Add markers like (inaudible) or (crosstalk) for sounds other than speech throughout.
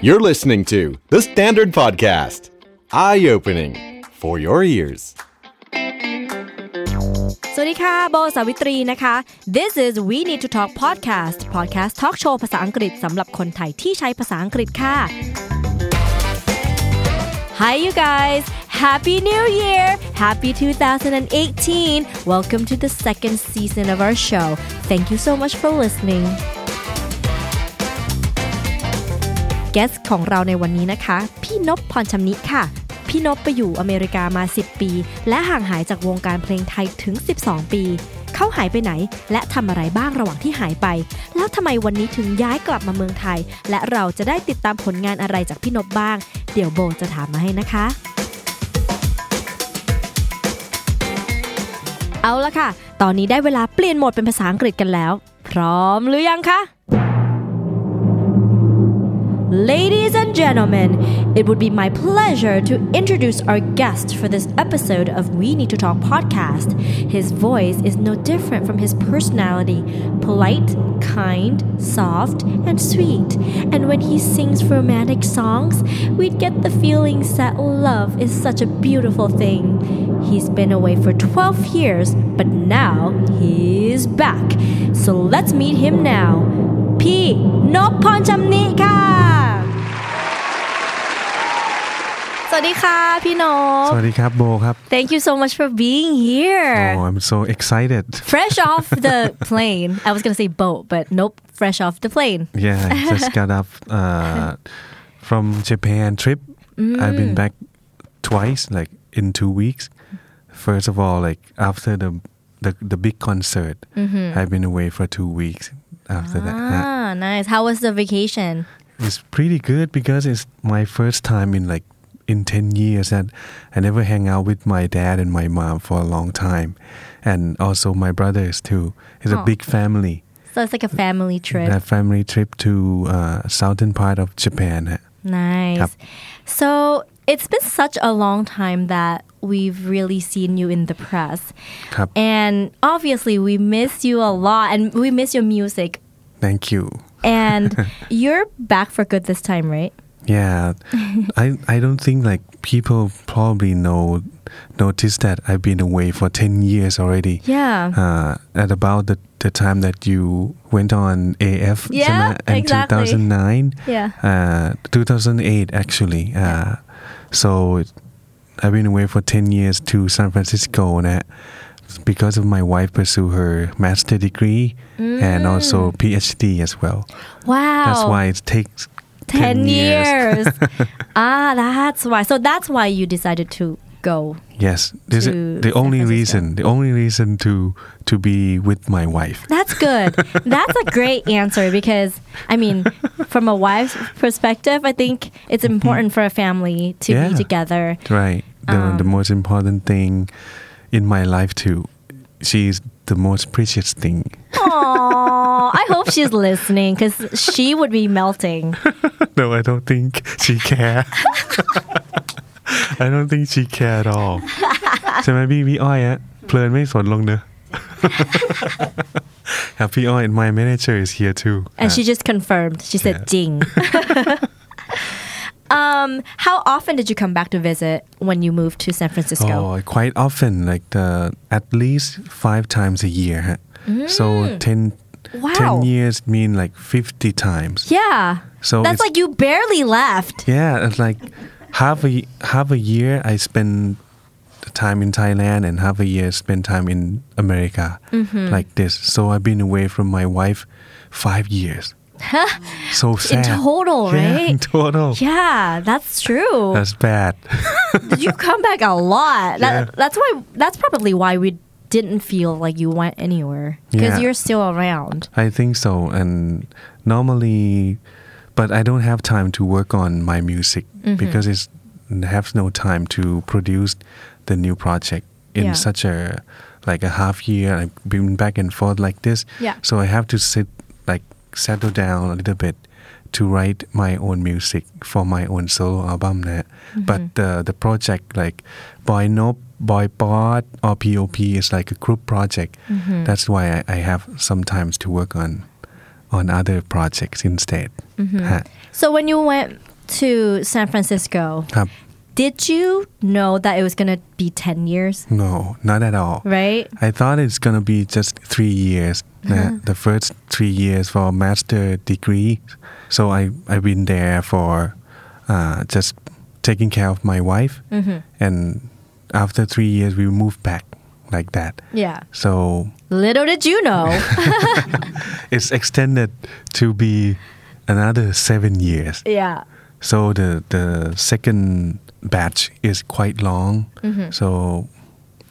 You're listening to The Standard Podcast, eye opening for your ears. สวัสดีค่ะ This is We Need to Talk Podcast Podcast Talk Show ภาษาอังกฤษสำหรับคนไทยที่ใช้ภาษาอังกฤษค่ะ Hi you guys Happy New Year Happy 2018 Welcome to the second season of our show. Thank you so much for listening. Guest ของเราในวันนี้นะคะ พี่นพพรชำนิค่ะ พี่นพไปอยู่อเมริกามา 10 ปี และห่างหายจากวงการเพลงไทยถึง 12 ปี เขาหายไปไหน และทำอะไรบ้างระหว่างที่หายไป แล้วทำไมวันนี้ถึงย้ายกลับมาเมืองไทย และเราจะได้ติดตามผลงานอะไรจากพี่นพบ้าง เดี๋ยวโบจะถามมาให้นะคะเอาละค่ะ ตอนนี้ได้เวลาเปลี่ยนโหมดเป็นภาษาอังกฤษกันแล้ว พร้อมหรือยังคะ Ladies and gentlemen, it would be my pleasure to introduce our guest for this episode of We Need to Talk podcast. His voice is no different from his personality polite, kind, soft, and sweet. And when he sings romantic songs, we'd get the feelings that love is such a beautiful thing. He's been away for 12 years, but now he's back. So let's meet him now. P. No Ponchamnika! สวัสดีค่ะ พี่นพ สวัสดีครับโบครับ Thank you so much for being here Oh I'm so excited fresh off (laughs) the plane I was gonna say boat but nope fresh off the plane Yeah I just (laughs) got up uh, from Japan trip I've been back twice like in two weeks First of all like after the the, the big concert I've been away for two weeks after that ah nice how was the vacation it's pretty good because it's my first time in like in 10 years that I never hang out with my dad and my mom for a long time. And also my brothers too. It's oh. a big family. So it's like a family trip. A family trip to uh, southern part of Japan. Nice. Yep. so it's been such a long time that we've really seen you in the press. Yep. and obviously we miss you a lot and we miss your music. Thank you and (laughs) you're back for good this time, right? Yeah, I I don't think like people probably know notice that I've been away for ten years already. Yeah. Uh, at about the, the time that you went on AF. Yeah, in exactly. 2009. Yeah. Uh, 2008 actually. Uh, so I've been away for ten years to San Francisco, and. I, because of my wife pursue her master degree and also PhD as well Wow. that's why it takes 10 years. (laughs) ah, that's why. So that's why you decided to go. yes this is the only reason the only reason to to be with my wife That's good. (laughs) That's a great answer because, I mean, from a wife's perspective, I think it's important for a family to be together. right the, the Um, most important thing in my life too. she's the most precious thing. Aww, I hope she's (laughs) listening because she would be melting. (laughs) no, I don't think she care. (laughs) I don't think she care at all. so maybe we are at Plern May Son Long Happy Oil and my manager is here too. And uh, she just confirmed. She said yeah. ding um, how often did you come back to visit when you moved to San Francisco? Oh, quite often, like the at least five times a year. huh? So 10, Wow. 10 years mean like 50 times. Yeah. So That's like you barely left. Yeah, it's like half a half a year I spend time in Thailand and half a year spend time in America. Mm-hmm. Like this. So I've been away from my wife five years. So sad. In total, Yeah, right? in total. Yeah, that's true. That's bad. (laughs) you come back a lot. That, Yeah. That's why. That's probably why we didn't feel like you went anywhere because Yeah. you're still around. I think so. And normally, but I don't have time to work on my music Mm-hmm. because it's have no time to produce the new project in Yeah. such a like a half year. I've been back and forth like this. Yeah. So I have to sit settle down a little bit to write my own music for my own solo album mm-hmm. but the the project like Boy no by part or POP is like a group project mm-hmm. that's why I, I have sometimes to work on on other projects instead mm-hmm. so when you went to San Francisco did you know that it was gonna be ten years? no not at all Right? I thought it's gonna be just three years Uh-huh. the first three years for master degree so I I've been there for uh, just taking care of my wife Mm-hmm. and after three years we moved back like that Yeah. so Little did you know. (laughs) (laughs) it's extended to be another seven years yeah. so the the second batch is quite long, mm-hmm. so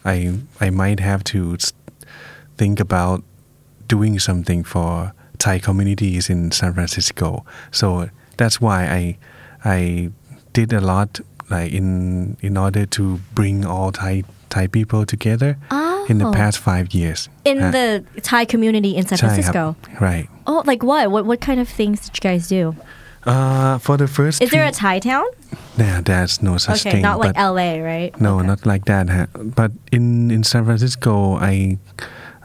I I might have to think about doing something for Thai communities in San Francisco. So that's why I I did a lot like in in order to bring all Thai Thai people together oh. in the oh. past five years. In uh, the Thai community in San Francisco. Right. Oh, like what? What what kind of things did you guys do? Uh for the first Is there a Thai town? Nah, there's no such Okay, thing. not like LA, right? no, Okay. not like that. Huh? But in in San Francisco, I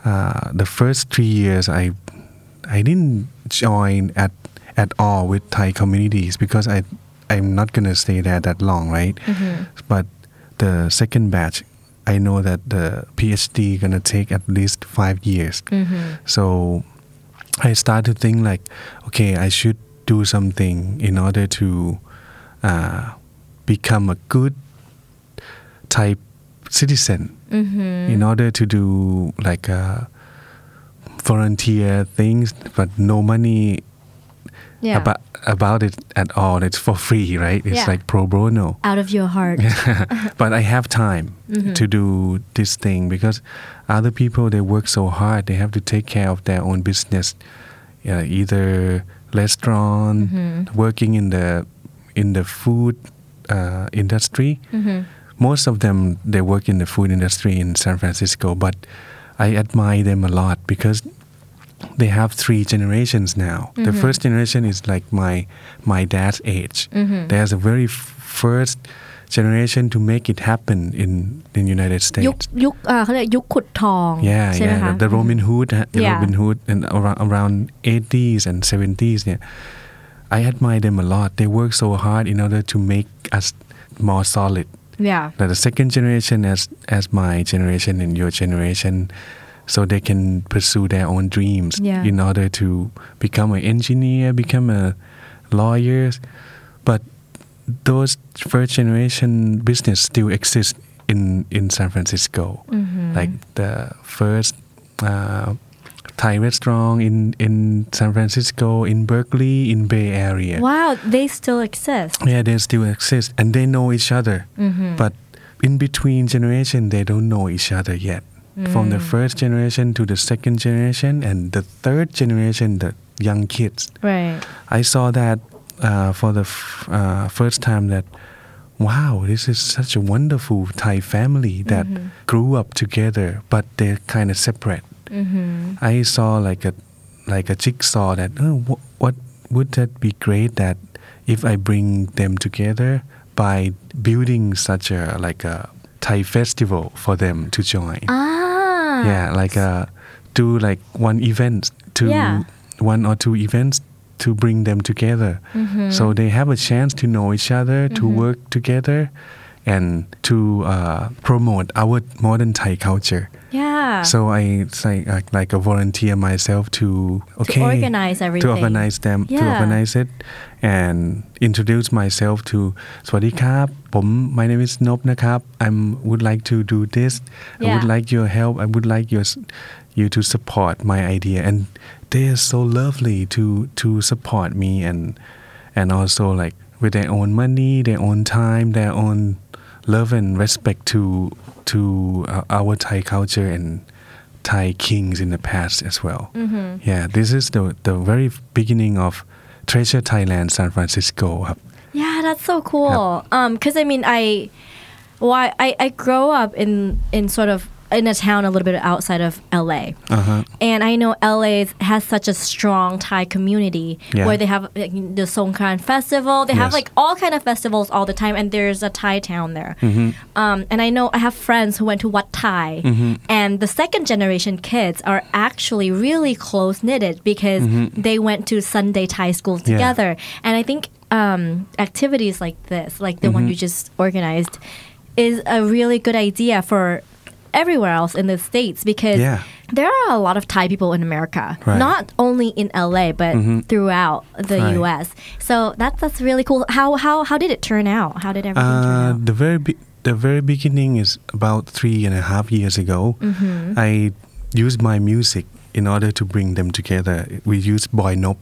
uh, the first three years I I didn't join at at all with Thai communities because I I'm not gonna stay there that long, right? Mm-hmm. But the second batch, I know that the PhD gonna take at least five years. Mm-hmm. So I started to think like, okay, I should do something in order to uh, become a good type citizen. Mm-hmm. In order to do like uh, volunteer things, but no money Yeah. about about it at all. It's for free, right? It's Yeah. like pro bono. Out of your heart. (laughs) but I have time Mm-hmm. to do this thing because other people they work so hard. They have to take care of their own business, uh, either restaurant, Mm-hmm. working in the in the food uh, industry. Mm-hmm. Most of them they work in the food industry in San Francisco, but I admire them a lot because they have three generations now. Mm-hmm. The first generation is like my my dad's age. Mm-hmm. There's a very f- first generation to make it happen in in United ยุค States. ยุคเอ่อเขาเรียกยุคขุดทอง Yeah, ใช่ไหม yeah. คะ The, the Robin Hood, huh? the Yeah. Robin Hood, and around, around 80s and 70s. Yeah, I admire them a lot. They work so hard in order to make us more solid. Yeah. Now the second generation, as as my generation and your generation, so they can pursue their own dreams Yeah. in order to become an engineer, become a lawyer. those first generation business still exist in in San Francisco, Mm-hmm. like the first. Uh, Thai restaurant in in San Francisco, in Berkeley, in Bay Area. Wow, they still exist. Yeah, they still exist and they know each other. Mm-hmm. But in between generation, they don't know each other yet. From Mm. the first generation to the second generation and the third generation, the young kids. Right. I saw that uh, for the f- uh, first time that, wow, this is such a wonderful Thai family that Mm-hmm. grew up together, but they're kind of separate. Mm-hmm. I saw like a like a jigsaw that oh, wh- what would that be great that if I bring them together by building such a like a Thai festival for them to join. Ah. Yeah, like a do like one event to Yeah. one or two events to bring them together. Mm-hmm. So they have a chance to know each other, to work together, and to uh, promote our modern Thai culture. Yeah. So I say like, like a volunteer myself to okay organize everything. to organize them to Yeah. organize it and introduce myself to สวัสดีครับผม my name is Nop นะครับ I would like to do this I would Yeah. like your help I would like your you to support my idea and they are so lovely to to support me and and also like with their own money, their own time, their own love and respect to to uh, our Thai culture and Thai kings in the past as well. Mm-hmm. Yeah, this is the the very beginning of Treasure Thailand San Francisco. Yeah, that's so cool. Yep. Um, cause I mean I why I, I grow up in in sort of in a town a little bit outside of LA. Uh-huh. And I know LA has such a strong Thai community Yeah. where they have like, the Songkran festival. They have like all kind of festivals all the time, and there's a Thai town there. Mm-hmm. Um, and I know I have friends who went to Wat Thai, and the second generation kids are actually really close knitted because they went to Sunday Thai school Mm-hmm. Yeah. together. And I think um, activities like this, like the Mm-hmm. one you just organized, is a really good idea for everywhere else in the states because Yeah. there are a lot of Thai people in America, Right. not only in LA but throughout the Right. U.S. So that's that's really cool. How how how did it turn out? How did everything Uh, turn out? the very be- the very beginning is about three and a half years ago. Mm-hmm. I used my music in order to bring them together. We used Boy Nop,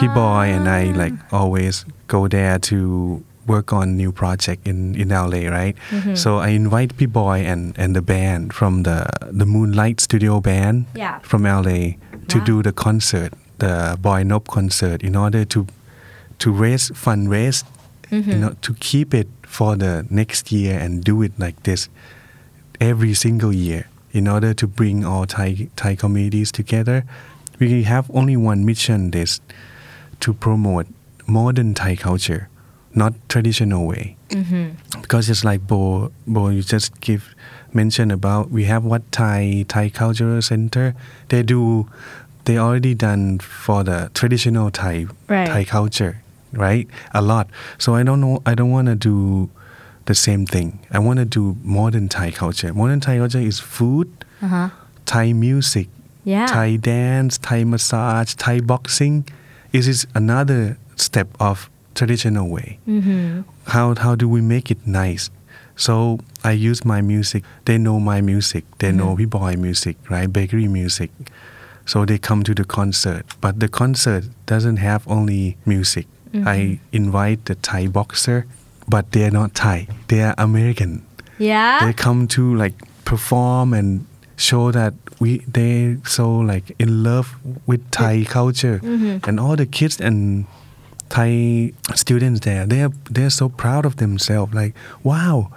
P Boy, and I Ah. like always go there to work on new project in in LA, right? Mm-hmm. So I invite P Boy and and the band from the the Moonlight Studio band Yeah. from LA to Wow. do the concert, the Boy Nop concert, in order to to raise fundraise, Mm-hmm. you know, to keep it for the next year and do it like this every single year in order to bring all Thai Thai communities together. We have only one mission: this to promote modern Thai culture, not traditional way. Mm-hmm. Because it's like Bo, Bo, you just give mention about we have what Thai Thai Cultural Center. They do, they already done for the traditional Thai Right. Thai culture, right? A lot. So I don't know. I don't want to do the same thing. I want to do modern Thai culture. Modern Thai culture is food, Uh-huh. Thai music, Yeah. Thai dance, Thai massage, Thai boxing. It is another step of traditional way. Mm-hmm. How how do we make it nice? So I use my music. They know my music. They know Mm-hmm. B boy music, right? Bakery music. So they come to the concert. But the concert doesn't have only music. Mm-hmm. I invite the Thai boxer, but they are not Thai. They are American Yeah. they come to like perform and show that we they so like in love with Thai culture and all the kids and Thai students there, they are they're so proud of themselves. Like, wow,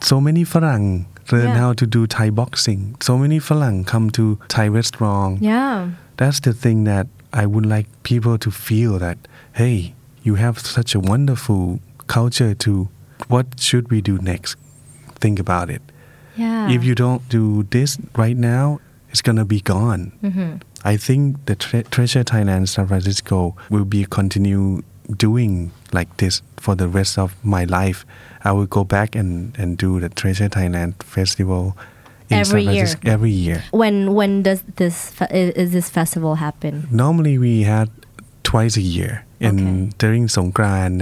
so many Farang learn yeah. how to do Thai boxing. So many Farang come to Thai restaurant. Yeah, that's the thing that I would like people to feel that hey, you have such a wonderful culture. To what should we do next? Think about it. Yeah. If you don't do this right now, it's gonna be gone. Mm-hmm. I think the tre- Treasure Thailand San Francisco will be continue doing like this for the rest of my life. I will go back and, and do the Treasure Thailand Festival every year. Every year. When when does this is this festival happen? Normally we had twice a year. And okay. during Songkran,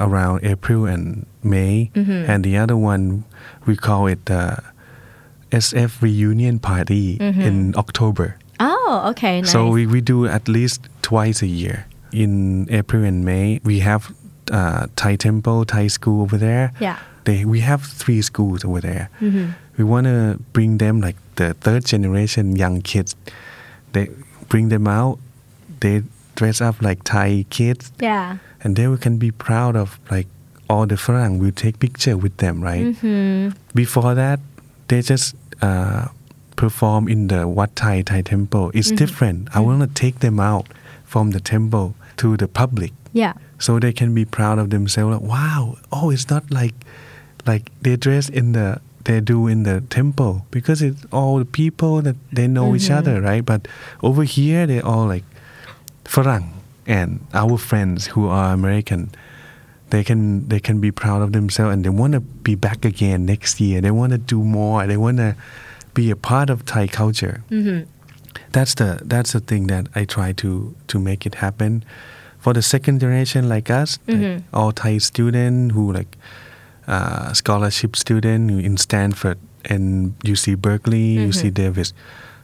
around April and May, mm-hmm. and the other one we call it the SF reunion party mm-hmm. in October. Oh, okay. Nice. so we, we do at least twice a year in April and May we have uh, Thai temple Thai school over there Yeah. they we have three schools over there Mm-hmm. we want to bring them like the third generation young kids they bring them out they dress up like Thai kids yeah. and they we can be proud of like all the Farang will take picture with them right Mm-hmm. before that they just uh, perform in the Wat Thai Thai temple it's mm-hmm. different. I want to mm-hmm. take them out from the temple to the public. Yeah. so they can be proud of themselves. Like wow oh it's not like like they dress in the they do in the temple because it's all the people that they know each mm-hmm. other right? But over here they all like Farang and our friends who are American they can they can be proud of themselves and they want to be back again next year. They want to do more. They want to be a part of Thai culture. Mm-hmm. that's the that's the thing that I try to to make it happen. For the second generation like us like all Thai student who like uh, scholarship student in Stanford and UC Berkeley UC Davis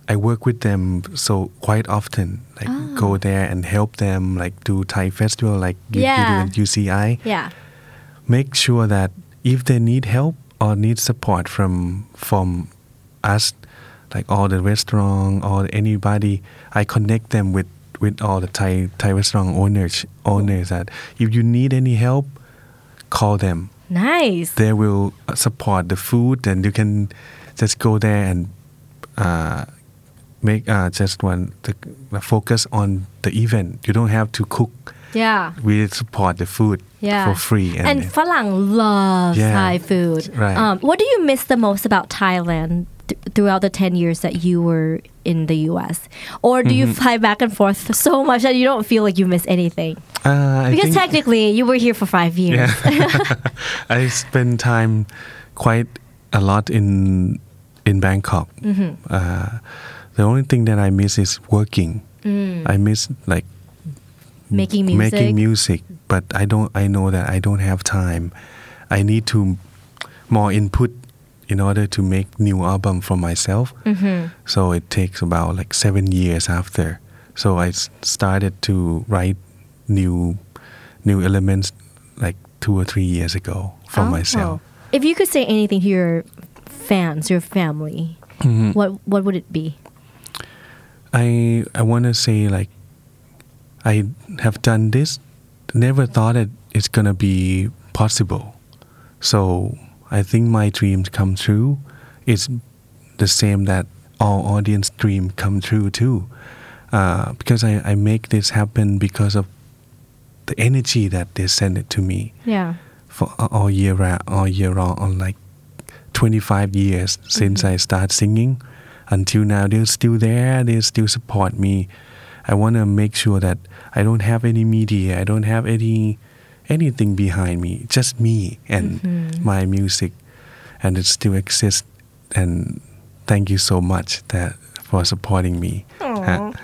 I work with them so quite often like go there and help them like do Thai festival like you, you do at UCI Yeah. make sure that if they need help or need support from from us like all the restaurant or anybody I connect them with with all the Thai Thai restaurant owners owners that if you need any help call them Nice. they will support the food and you can just go there and uh, make uh, just one the, focus on the event. You don't have to cook. Yeah. We support the food Yeah. for free. And Falang loves Yeah. Thai food. Right. Um, what do you miss the most about Thailand th- throughout the 10 years that you were in the US? Or do Mm-hmm. you fly back and forth (laughs) so much that you don't feel like you miss anything? uh, Because technically, you were here for five years. Yeah. (laughs) I spend time quite a lot in in Bangkok. Mm-hmm. Uh, the only thing that I miss is working. I miss like Making music. making music, but I don't. I know that I don't have time. I need to more input in order to make new album for myself. Mm-hmm. So it takes about like seven years after. So I started to write new new elements like two or three years ago for Oh. myself. If you could say anything to your fans, your family, Mm-hmm. what what would it be? I I want to say like I have done this. Never thought it, it's gonna be possible. So I think my dreams come true. It's the same that all audience dream come true too. Uh, because I, I make this happen because of the energy that they send it to me Yeah. for all year round, all year round, on like 25 years since I start singing. Until now, they're still there. They still support me. I want to make sure that I don't have any media. I don't have any anything behind me, just me and mm-hmm. my music, and it still exists. And thank you so much that for supporting me. Aww.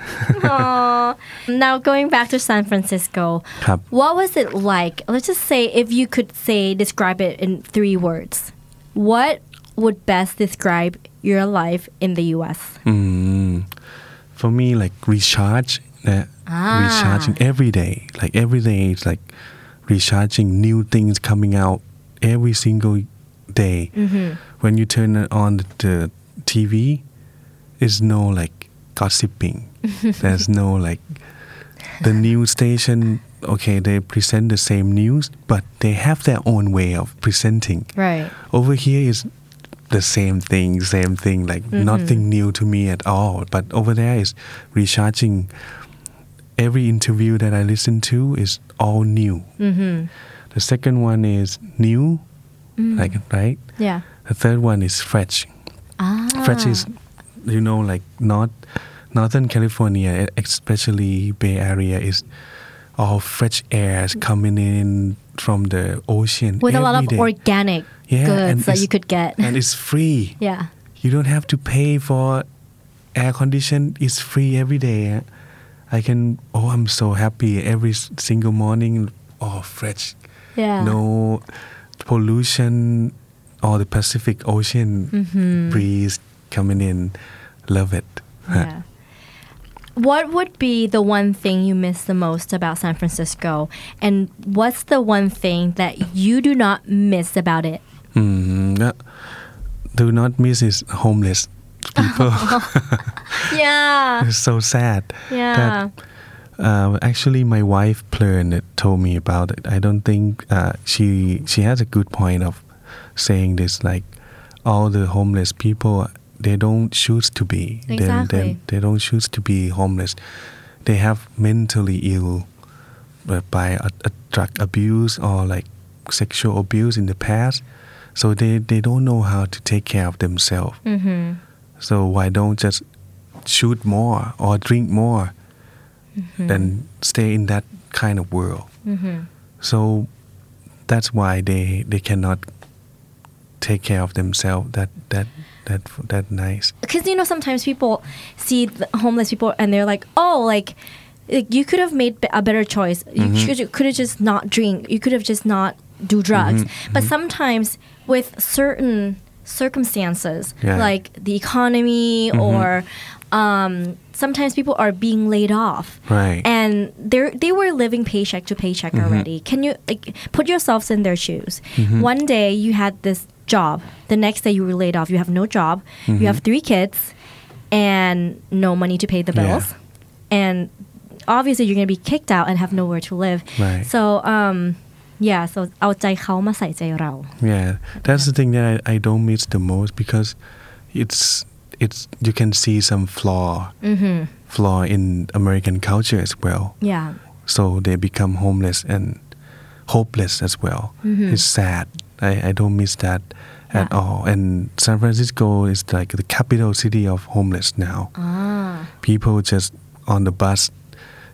(laughs) Now going back to San Francisco, what was it like? Let's just say if you could say describe it in three words, what would best describe your life in the U.S. Mm, for me, like recharge, uh, ah. recharging every day. Like every day, it's like recharging new things coming out every single day. Mm-hmm. When you turn on the TV, there's no like gossiping. (laughs) There's no like the news station. Okay, they present the same news, but they have their own way of presenting Right. over here is the same thing same thing like mm-hmm. nothing new to me at all but over there is recharging every interview that i listen to is all new Mm-hmm. the second one is new like right Yeah. the third one is fresh Ah. fresh is you know like not northern california especially bay area is all fresh airs coming in from the ocean With a lot of day. organic Yeah, goods that you could get. and it's free. yeah. You don't have to pay for air condition. It's free every day. I can. Oh, I'm so happy every single morning. Oh, fresh. Yeah. No pollution or the Pacific Ocean Mm-hmm. breeze coming in. Love it. (laughs) Yeah. What would be the one thing you miss the most about San Francisco? And what's the one thing that you do not miss about it? Mm, uh, do not miss is homeless people. (laughs) Yeah. (laughs) it's so sad. Yeah. That, uh, actually, my wife Plern told me about it. I don't think uh, she she has a good point of saying this. Like all the homeless people, they don't choose to be. They- Exactly. They, they don't choose to be homeless. They have mentally ill uh, by a, a drug abuse or like sexual abuse in the past. So they, they don't know how to take care of themselves. Mm-hmm. So why don't just shoot more or drink more Mm-hmm. than stay in that kind of world? So that's why they they cannot take care of themselves. That that that that nice. Because you know sometimes people see the homeless people and they're like, oh, like, like you could have made a better choice. You Mm-hmm. could have just not drink. You could have just not do drugs. Mm-hmm. But sometimes with certain circumstances, Yeah. like the economy or um, sometimes people are being laid off. Right. And they they were living paycheck to paycheck already. Can you like put yourselves in their shoes? One day you had this job. The next day you were laid off. You have no job. You have three kids and no money to pay the Yeah. bills. And obviously you're going to be kicked out and have nowhere to live. Right. So um yeah, so เอาใจเขามาใส่ใจเรา Yeah, that's the thing that I, I don't miss the most because it's it's you can see some flaw Mm-hmm. flaw in American culture as well. Yeah. So they become homeless and hopeless as well. It's sad. I, I don't miss that at Yeah. all. And San Francisco is like the capital city of homeless now. Ah. People just on the bus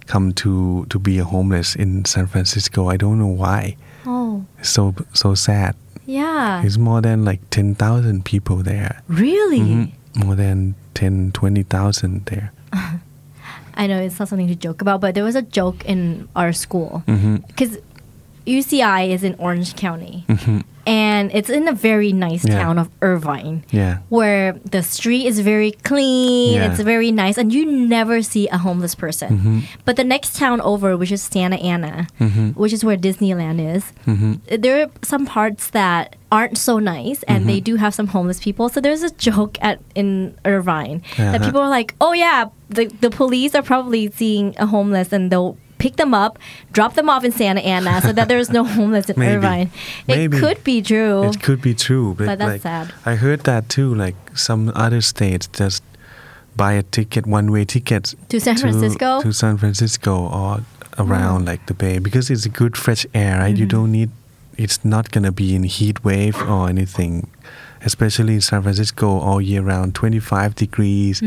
come to to be a homeless in San Francisco. I don't know why. Oh. It's so so sad. Yeah. It's more than like 10,000 people there. Really? Mhm. More than 10, 20,000 there. (laughs) I know it's not something to joke about, but there was a joke in our school hmm because UCI is in Orange County, hmm and it's in a very nice Yeah. town of Irvine. Yeah. Where the street is very clean, Yeah. it's very nice, and you never see a homeless person. Mhm. But the next town over, which is Santa Ana, Mhm. which is where Disneyland is, hmm there are some parts that aren't so nice and Mm-hmm. they do have some homeless people so there's a joke at in irvine that Uh-huh. people are like oh yeah the, the police are probably seeing a homeless and they'll pick them up drop them off in santa ana so that there's no (laughs) homeless in Maybe. irvine it Maybe. could be true It could be true, but, But that's like, sad. I heard that too. Like some other states just buy a ticket, one-way tickets To San Francisco? to San Francisco or around like the Bay because it's a good fresh air, right? You Mm-hmm. don't need. It's not gonna be in heat wave or anything, especially in San Francisco all year round, 25 degrees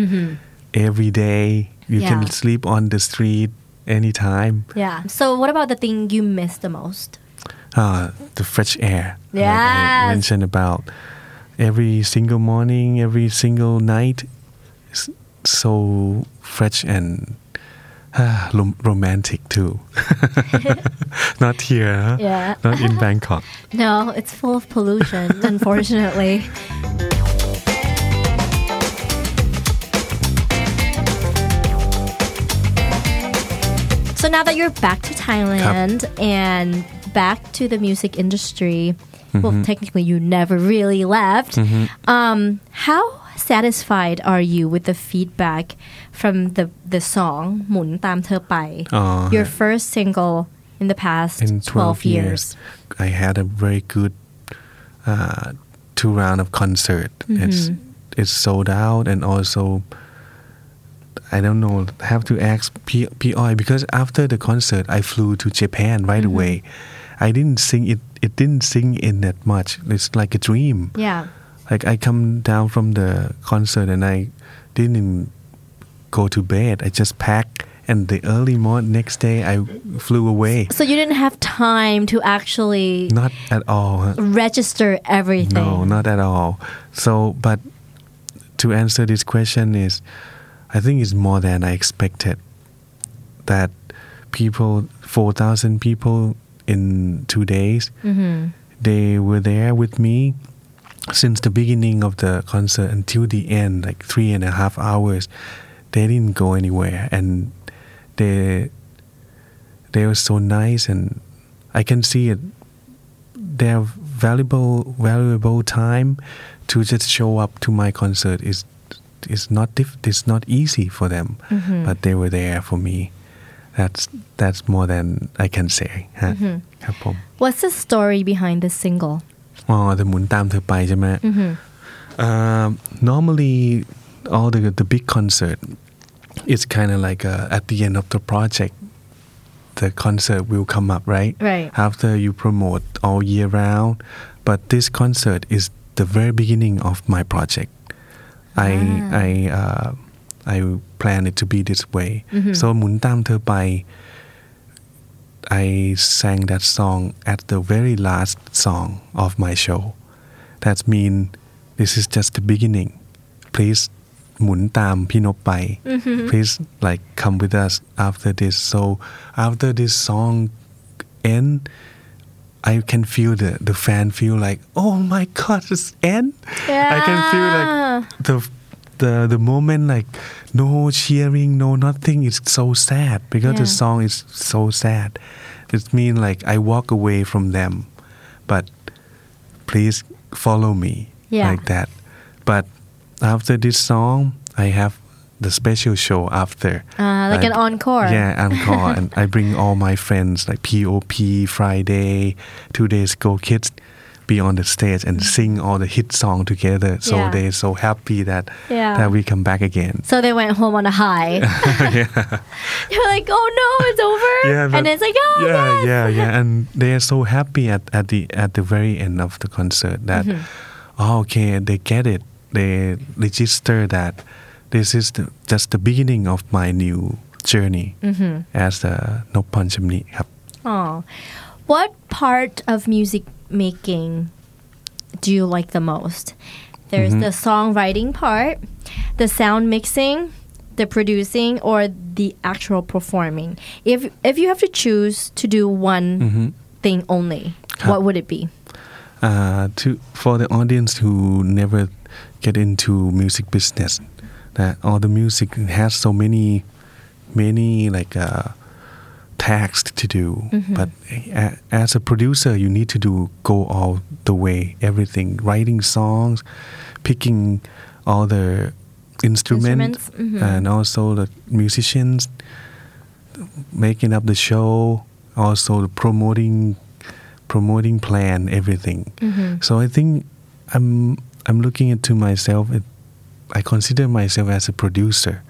every day. You Mm-hmm. Yeah. can sleep on the street anytime. yeah so what about the thing you miss the most uh, the fresh air. Like Yes. I mentioned about every single morning, every single night, is so fresh and uh, rom- romantic too. (laughs) Not here, huh? Yeah. Not in Bangkok. (laughs) no it's full of pollution unfortunately (laughs) So now that you're back to Thailand and back to the music industry, mm-hmm. well, technically you never really left. Mm-hmm. Um, how satisfied are you with the feedback from the the song "Mun Tam Te Pai," uh-huh. your first single in the past in 12, 12 years. years. I had a very good uh, two round of concert. Mm-hmm. It's it's sold out and also I don't know. Have to ask P Oi because after the concert, I flew to Japan right mm-hmm. away. I didn't sing it. It didn't sing in that much. It's like a dream. Yeah. Like I come down from the concert and I didn't go to bed. I just packed and the early morning next day I flew away. So you didn't have time to actually Not at all. register everything. No, not at all. So, but to answer this question is, I think it's more than I expected. That people, four thousand people in two days, mm-hmm. they were there with me since the beginning of the concert until the end, like three and a half hours. They didn't go anywhere, and they they were so nice, and I can see it their valuable valuable time to just show up to my concert is is not diff, it's not easy for them but they were there for me that's that's more than I can say ฮะครับผม What's the story behind this single? อ๋อแต่หมุนตามเธอไปใช่ไหม um, normally all the the big concert it's kind of like uh, at the end of the project the concert will come up right Right. after you promote all year round but this concert is the very beginning of my project I I uh, I plan it to be this way so หมุนตามเธอไป I sang that song at the very last song of my show. That mean this is just the beginning. Please หมุนตามพี่นพไป Please like come with us after this. So after this song end, I can feel the the fan feel like oh my god it's end. I can feel like the the the moment like no cheering no nothing it's so sad. Because the song is so sad. It means like i walk away from them. But please follow me Yeah. like that. But after this song i have the special show after Uh, like I- an encore. yeah encore and i bring all my friends like pop friday two days go kids be on the stage and sing all the hit song together. So Yeah. they're so happy that Yeah. that we come back again. So they went home on a high. (laughs) yeah. (laughs) You're like, oh no, it's over. Yeah, and it's like, oh yeah, yes. yeah, yeah, and they are so happy at, at the at the very end of the concert that Mm-hmm. oh, okay, they get it. They register that this is the, just the beginning of my new journey mm-hmm. as a Nopanchimni. Oh, what part of music making do you like the most? There's mm-hmm. the songwriting part, the sound mixing, the producing, or the actual performing. If if you have to choose to do one mm-hmm. thing only, what would it be? Uh, to for the audience who never get into music business, that all the music has so many many like uh, tasks to do. But a, as a producer you need to do go all the way everything writing songs picking all the instruments, Instruments, mhm. and also the musicians making up the show also the promoting promoting plan everything. So i think i'm i'm looking into myself it, i consider myself as a producer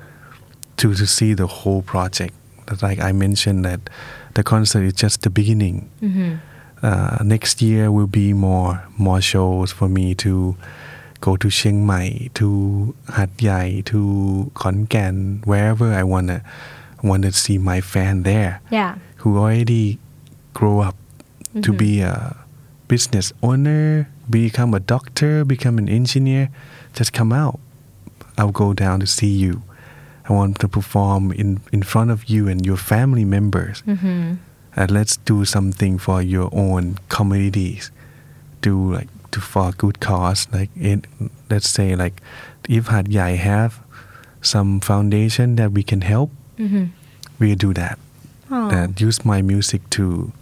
to to see the whole project like i mentioned that the concert is just the beginning uh, next year will be more more shows for me to go to Chiang Mai, to Hat Yai, to Khon Kaen, wherever I wanna wanna see my fan there Yeah. who already grow up to be a business owner, become a doctor, become an engineer, just come out. I'll go down to see you. I want to perform in, in front of you and your family members. Mm-hmm. And let's do something for your own communities. Do like to for good cause. Like it, let's say like if Hat Yai have some foundation that we can help, mm-hmm. we'll do that Oh. that use my music to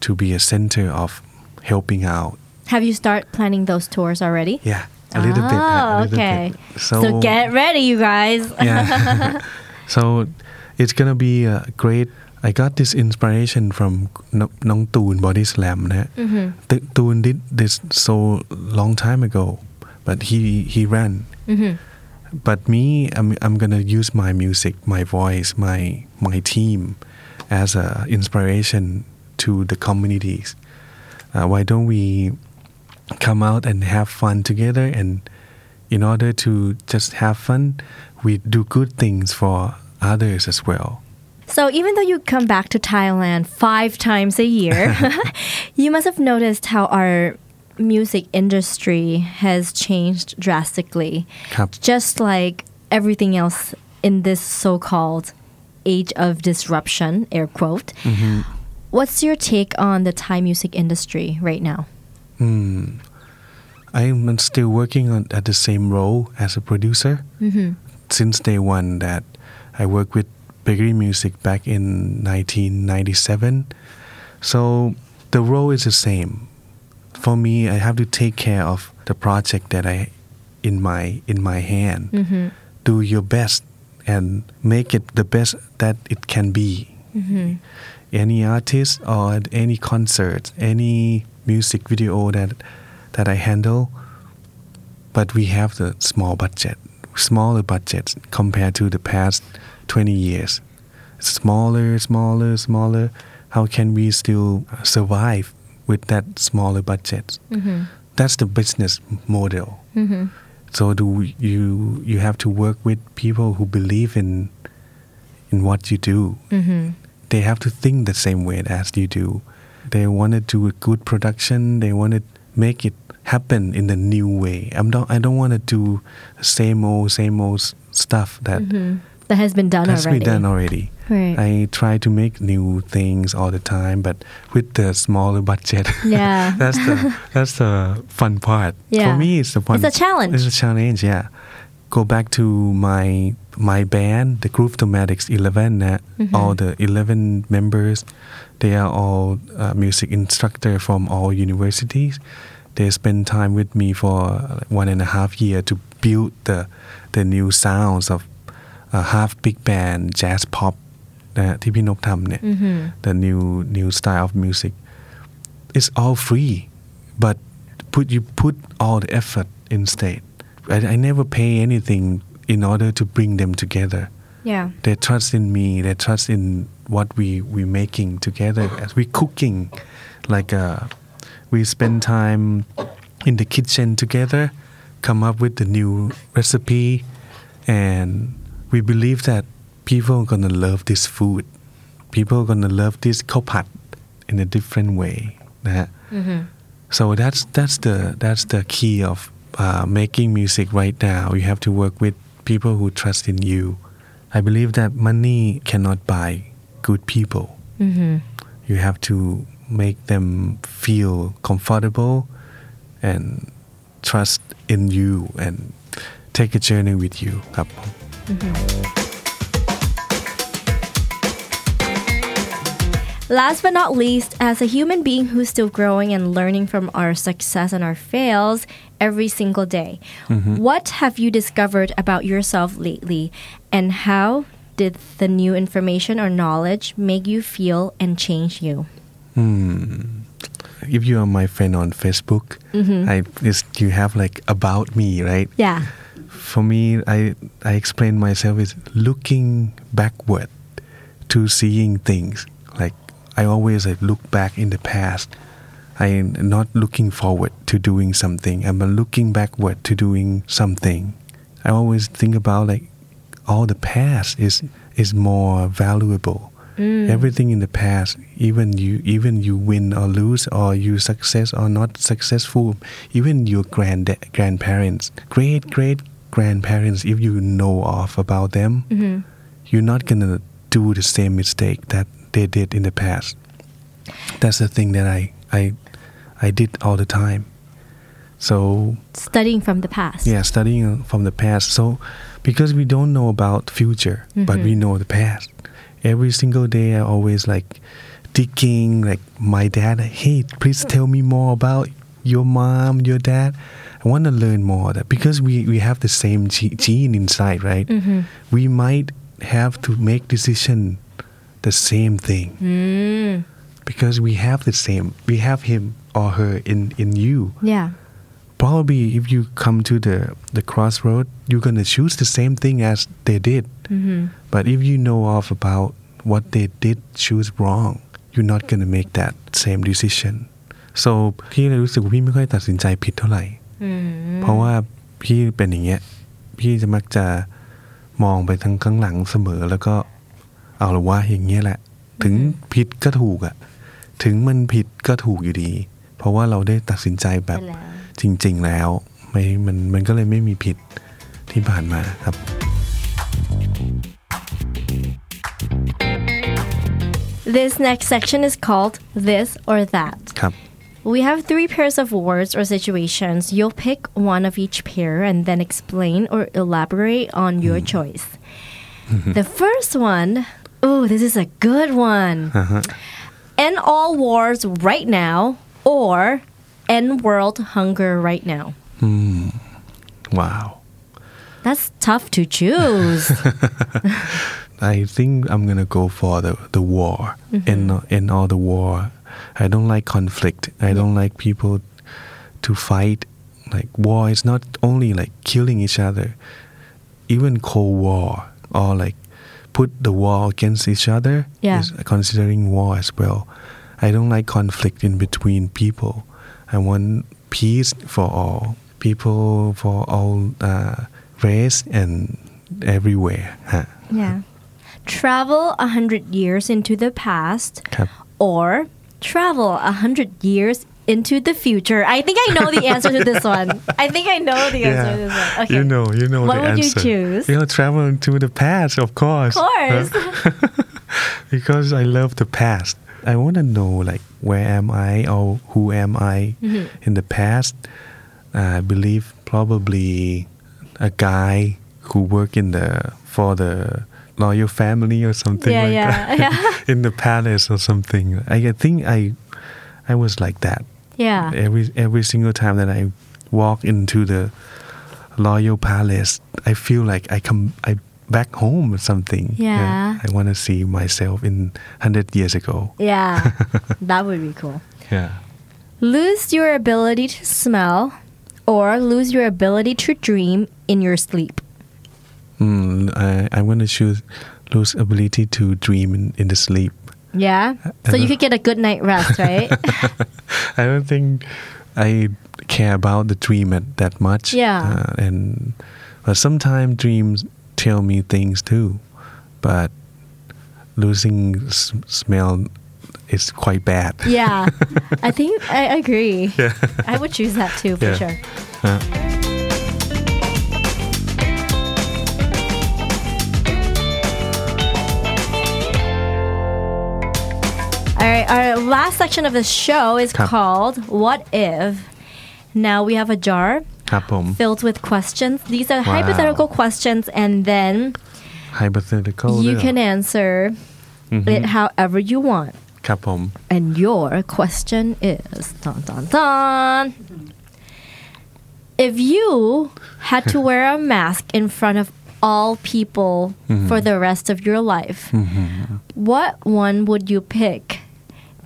to be a center of helping out. Have you start planning those tours already? Yeah, a little oh, bit. Oh, okay. Bit. So, so, get ready, you guys. (laughs) yeah. (laughs) so it's gonna be a great. I got this inspiration from Nong Toon Body Slam. Mm-hmm. Did this so long time ago, but he he ran. Mm-hmm. But me, I'm I'm gonna use my music, my voice, my my team, as a inspiration to the communities. Uh, why don't we come out and have fun together. And in order to just have fun, we do good things for others as well. So even though you come back to Thailand five times a year, (laughs) (laughs) you must have noticed how our music industry has changed drastically. Just like everything else in this so-called age of disruption, air quote. Mm-hmm. What's your take on the Thai music industry right now? Hmm. I'm still working on at the same role as a producer mm-hmm. since day one that I worked with Bakery Music back in 1997. So the role is the same. For me, I have to take care of the project that I in my in my hand. Mm-hmm. Do your best and make it the best that it can be. Mm-hmm. Any artist or any concert, any music video that that I handle, but we have the small budget, smaller budget compared to the past 20 years. Smaller, smaller, smaller. How can we still survive with that smaller budget? Mm-hmm. That's the business model. Mm-hmm. So do you you have to work with people who believe in in what you do. Mm-hmm. They have to think the same way as you do. They want to do a good production. They want to make it happen in the new way. I'm don't, I don't want to do the same old same old stuff that That has been done has already. been done already. Right. I try to make new things all the time, but with the smaller budget. (laughs) Yeah. (laughs) that's the that's the fun part. Yeah. For me, it's the fun. It's a challenge. It's a challenge. Yeah. Go back to my my band, the Groove Thematics Eleven. Uh, Mm-hmm. All the eleven members, they are all uh, music instructor from all universities. They spend time with me for uh, one and a half year to build the the new sounds of uh, half big band jazz pop นะฮะที่พี่นกทำเนี่ย the new new style of music it's all free but put you put all the effort instead I, I never pay anything in order to bring them together Yeah. they trust in me they trust in what we we making together as we cooking like uh, we spend time in the kitchen together come up with the new recipe and we believe that people are gonna love this food people are gonna love this ข้าวผัด in a different way นะฮะ so that's that's the that's the key of uh, making music right now you have to work with people who trust in you I believe that money cannot buy good people you have to make them feel comfortable and trust in you and take a journey with you ครับผม Last but not least, as a human being who's still growing and learning from our success and our fails every single day, what have you discovered about yourself lately? And how did the new information or knowledge make you feel and change you? Hmm. if you are my friend on Facebook mm-hmm. I is you have like about me right? Yeah. for me I I explain myself is looking backward to seeing things. Like I always like look back in the past. I'm not looking forward to doing something. I'm looking backward to doing something. I always think about like all the past is is more valuable. Mm. Everything in the past even you even you win or lose or you success or not successful even your grand grandparents great great grandparents if you know of about them mm-hmm. you're not gonna do the same mistake that they did in the past. That's the thing that I I I did all the time so Studying from the past. yeah studying from the past. So because we don't know about future but we mm-hmm. know the past. Every single day i always like digging like my dad hey please tell me more about your mom your dad. I want to learn more of that because we we have the same gene inside right? Mm-hmm. We might have to make decision the same thing. Mm. Because we have the same we have him or her in in you. Yeah. Probably if you come to the the crossroad you're gonna choose the same thing as they did but if you know of about what they did choose wrong you're not gonna make that same decision so พี่เลยรู้สึกว่าพี่ไม่ค่อยตัดสินใจผิดเท่าไหร่ เพราะว่าพี่เป็นอย่างเงี้ย พี่จะมักจะมองไปทางข้างหลังเสมอ แล้วก็เอาละว่าอย่างเงี้ยแหละ ถึงผิดก็ถูกอะถึงมันผิดก็ถูกอยู่ดี เพราะว่าเราได้ตัดสินใจแบบไปแล้ว จริง ๆ แล้วไม่มันมันก็เลยไม่มีผิดที่ผ่านมาครับ This next section is called This or That. ครับ We have three pairs of words or situations. You'll pick one of each pair and then explain or elaborate on your choice. the first one, oh, this is a good one. End all wars right now or end world hunger right now? Hmm. Wow. That's tough to choose. (laughs) I think I'm gonna go for the the war mm-hmm. in in all the war. I don't like conflict. I don't like people to fight. Like war is not only like killing each other. Even Cold War or like put the war against each other yeah. is considering war as well. I don't like conflict in between people. I want peace for all people, for all uh, race and everywhere. Huh? Yeah. Travel a hundred years into the past, or travel a hundred years into the future? I think I know the answer to this one. I think I know the answer yeah. to this one. Okay. You know, you know what the answer. What would you choose? You know, travel to the past, of course. Of course. (laughs) because I love the past. I want to know, like, where am I or who am I Mm-hmm. in the past. I believe probably a guy who worked in the for the royal family or something Yeah, like yeah, that yeah. (laughs) in the palace or something. I, think I I was like that yeah. every every single time that I walk into the royal palace, I feel like I come I back home or something. Yeah. I want to see myself in hundred years ago. Yeah. (laughs) that would be cool. Yeah. lose your ability to smell or lose your ability to dream in your sleep Mm, I, I'm gonna choose lose ability to dream in, in the sleep. yeah so you could get a good night rest right (laughs) I don't think I care about the dream at, that much. Yeah. Uh, and but sometimes dreams tell me things too, but losing s- smell is quite bad. Yeah, (laughs) I think I agree. Yeah. I would choose that too for yeah. sure. Uh. All right, our last section of the show is called What If? Now we have a jar ครับผม filled with questions. These are Wow. hypothetical questions, and then hypothetical you ด้วยเหรอ can answer it however you want. ครับผม And your question is dun, dun, dun. If you had to (laughs) wear a mask in front of all people for the rest of your life, what one would you pick?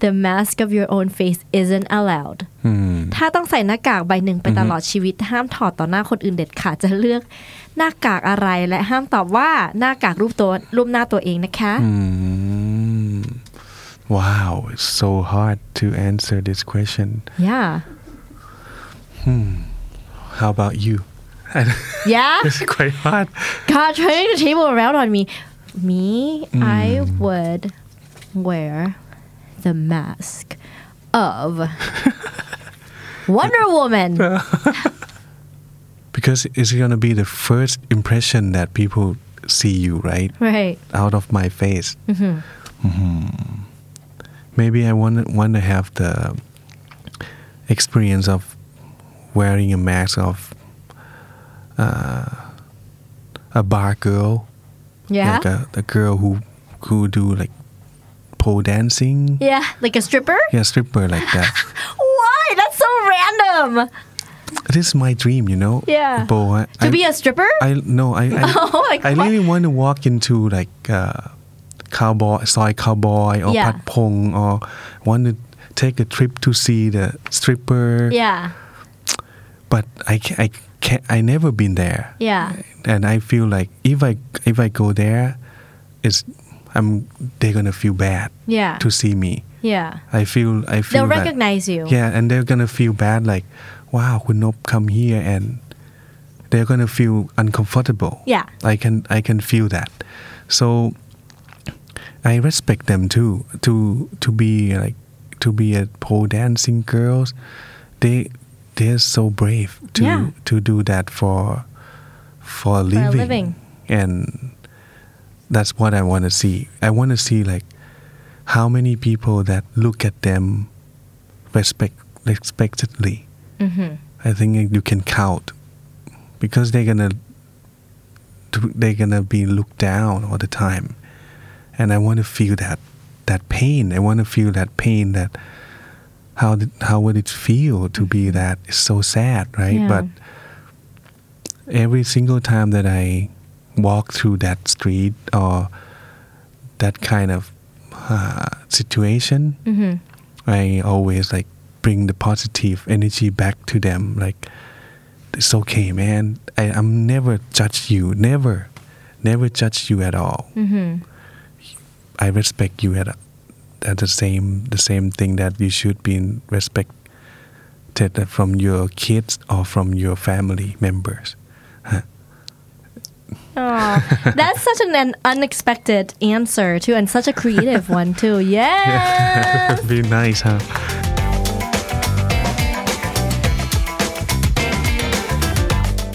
The mask of your own face isn't allowed. อืมถ้าต้องใส่หน้ากากใบหนึ่งไปตลอดชีวิต ห้ามถอดต่อหน้าคนอื่นเด็ดขาดจะเลือกหน้ากากอะไรและห้ามตอบว่าหน้ากากรูปตัวรูปหน้าตัวเองนะคะ Mm. Wow, it's so hard to answer this question. yeah How about you? yeah it's quite hard. God turning the table around on me me I would wear the mask of Wonder Woman (laughs) Because it's gonna be the first impression that people see you, right? right Out of my face. Mhm. Maybe I want want to have the experience of wearing a mask of uh, a bar girl, yeah like a, a girl who who do like pole dancing. yeah like a stripper Yeah, stripper like that. (laughs) why that's so random this is my dream, you know. Yeah. Bo, I, to I- be a stripper I no, I (laughs) I, Oh my I really want to walk into like uh, cowboy, Soi Cowboy, or Yeah. Patpong, or want to take a trip to see the stripper. yeah But I I can't. I never been there. yeah And I feel like if I if I go there, it's I'm they're gonna feel bad yeah. to see me. Yeah. I feel I feel they'll that, recognize you. Yeah, and they're gonna feel bad like, wow, Kunop come here and they're gonna feel uncomfortable. Yeah. I can I can feel that. So I respect them too. To to be like to be a pole dancing girls, they they're so brave to yeah. to do that for for a living. For a living. And that's what I want to see. I want to see like how many people that look at them respect respectedly. Mm-hmm. I think you can count because they're gonna they're gonna be looked down all the time, and I want to feel that that pain. I want to feel that pain. That how did, how would it feel to be mm-hmm. that? It's so sad, right? Yeah. But every single time that I walk through that street or that kind of uh, situation, I always like bring the positive energy back to them. Like it's okay, man. I, I'm never judge you. Never, never judge you at all. I respect you at at the same the same thing that you should be respected from your kids or from your family members. Oh, that's such an, an, unexpected answer too, and such a creative one too. (laughs) Yes. Yeah, be nice, huh?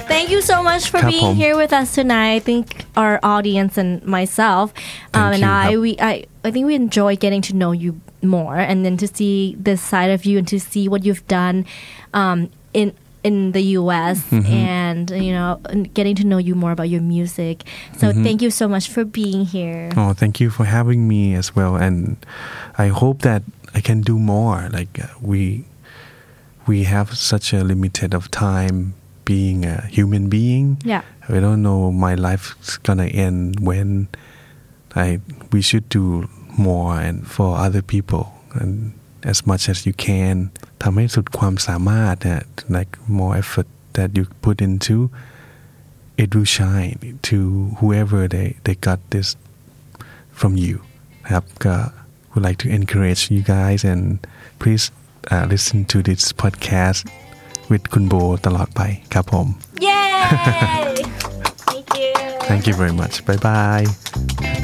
Thank you so much for being home. here with us tonight. I think our audience and myself, um, and I, we, I, I think we enjoy getting to know you more, and then to see this side of you, and to see what you've done um, in in the U.S. Mm-hmm. and you know getting to know you more about your music. So Mm-hmm. thank you so much for being here. Oh, thank you for having me as well, and I hope that I can do more. Like uh, we we have such a limited of time being a human being. Yeah. I don't know my life's gonna end when. I we should do more and for other people, and as much as you can ทำให้สุดความสามารถนะ like more effort that you put into it will shine to whoever they they got this from you ครับก็ would like to encourage you guys and please uh, listen to this podcast with คุณโบตลอดไปครับผม Yay! (laughs) Thank you. thank you very much bye bye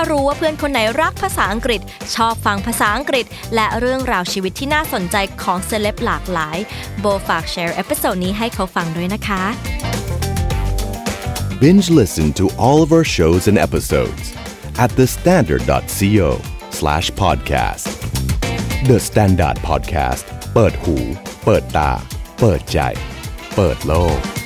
ถ้ารู้ว่าเพื่อนคนไหนรักภาษาอังกฤษ ชอบฟังภาษาอังกฤษ และเรื่องราวชีวิตที่น่าสนใจของเซเลบหลากหลาย โบฝากแชร์เอพิโซดนี้ให้เขาฟังด้วยนะคะ Binge listen to all of our shows and episodes at thestandard.co slash podcast. The Standard Podcast เปิดหู เปิดตา เปิดใจ เปิดโลก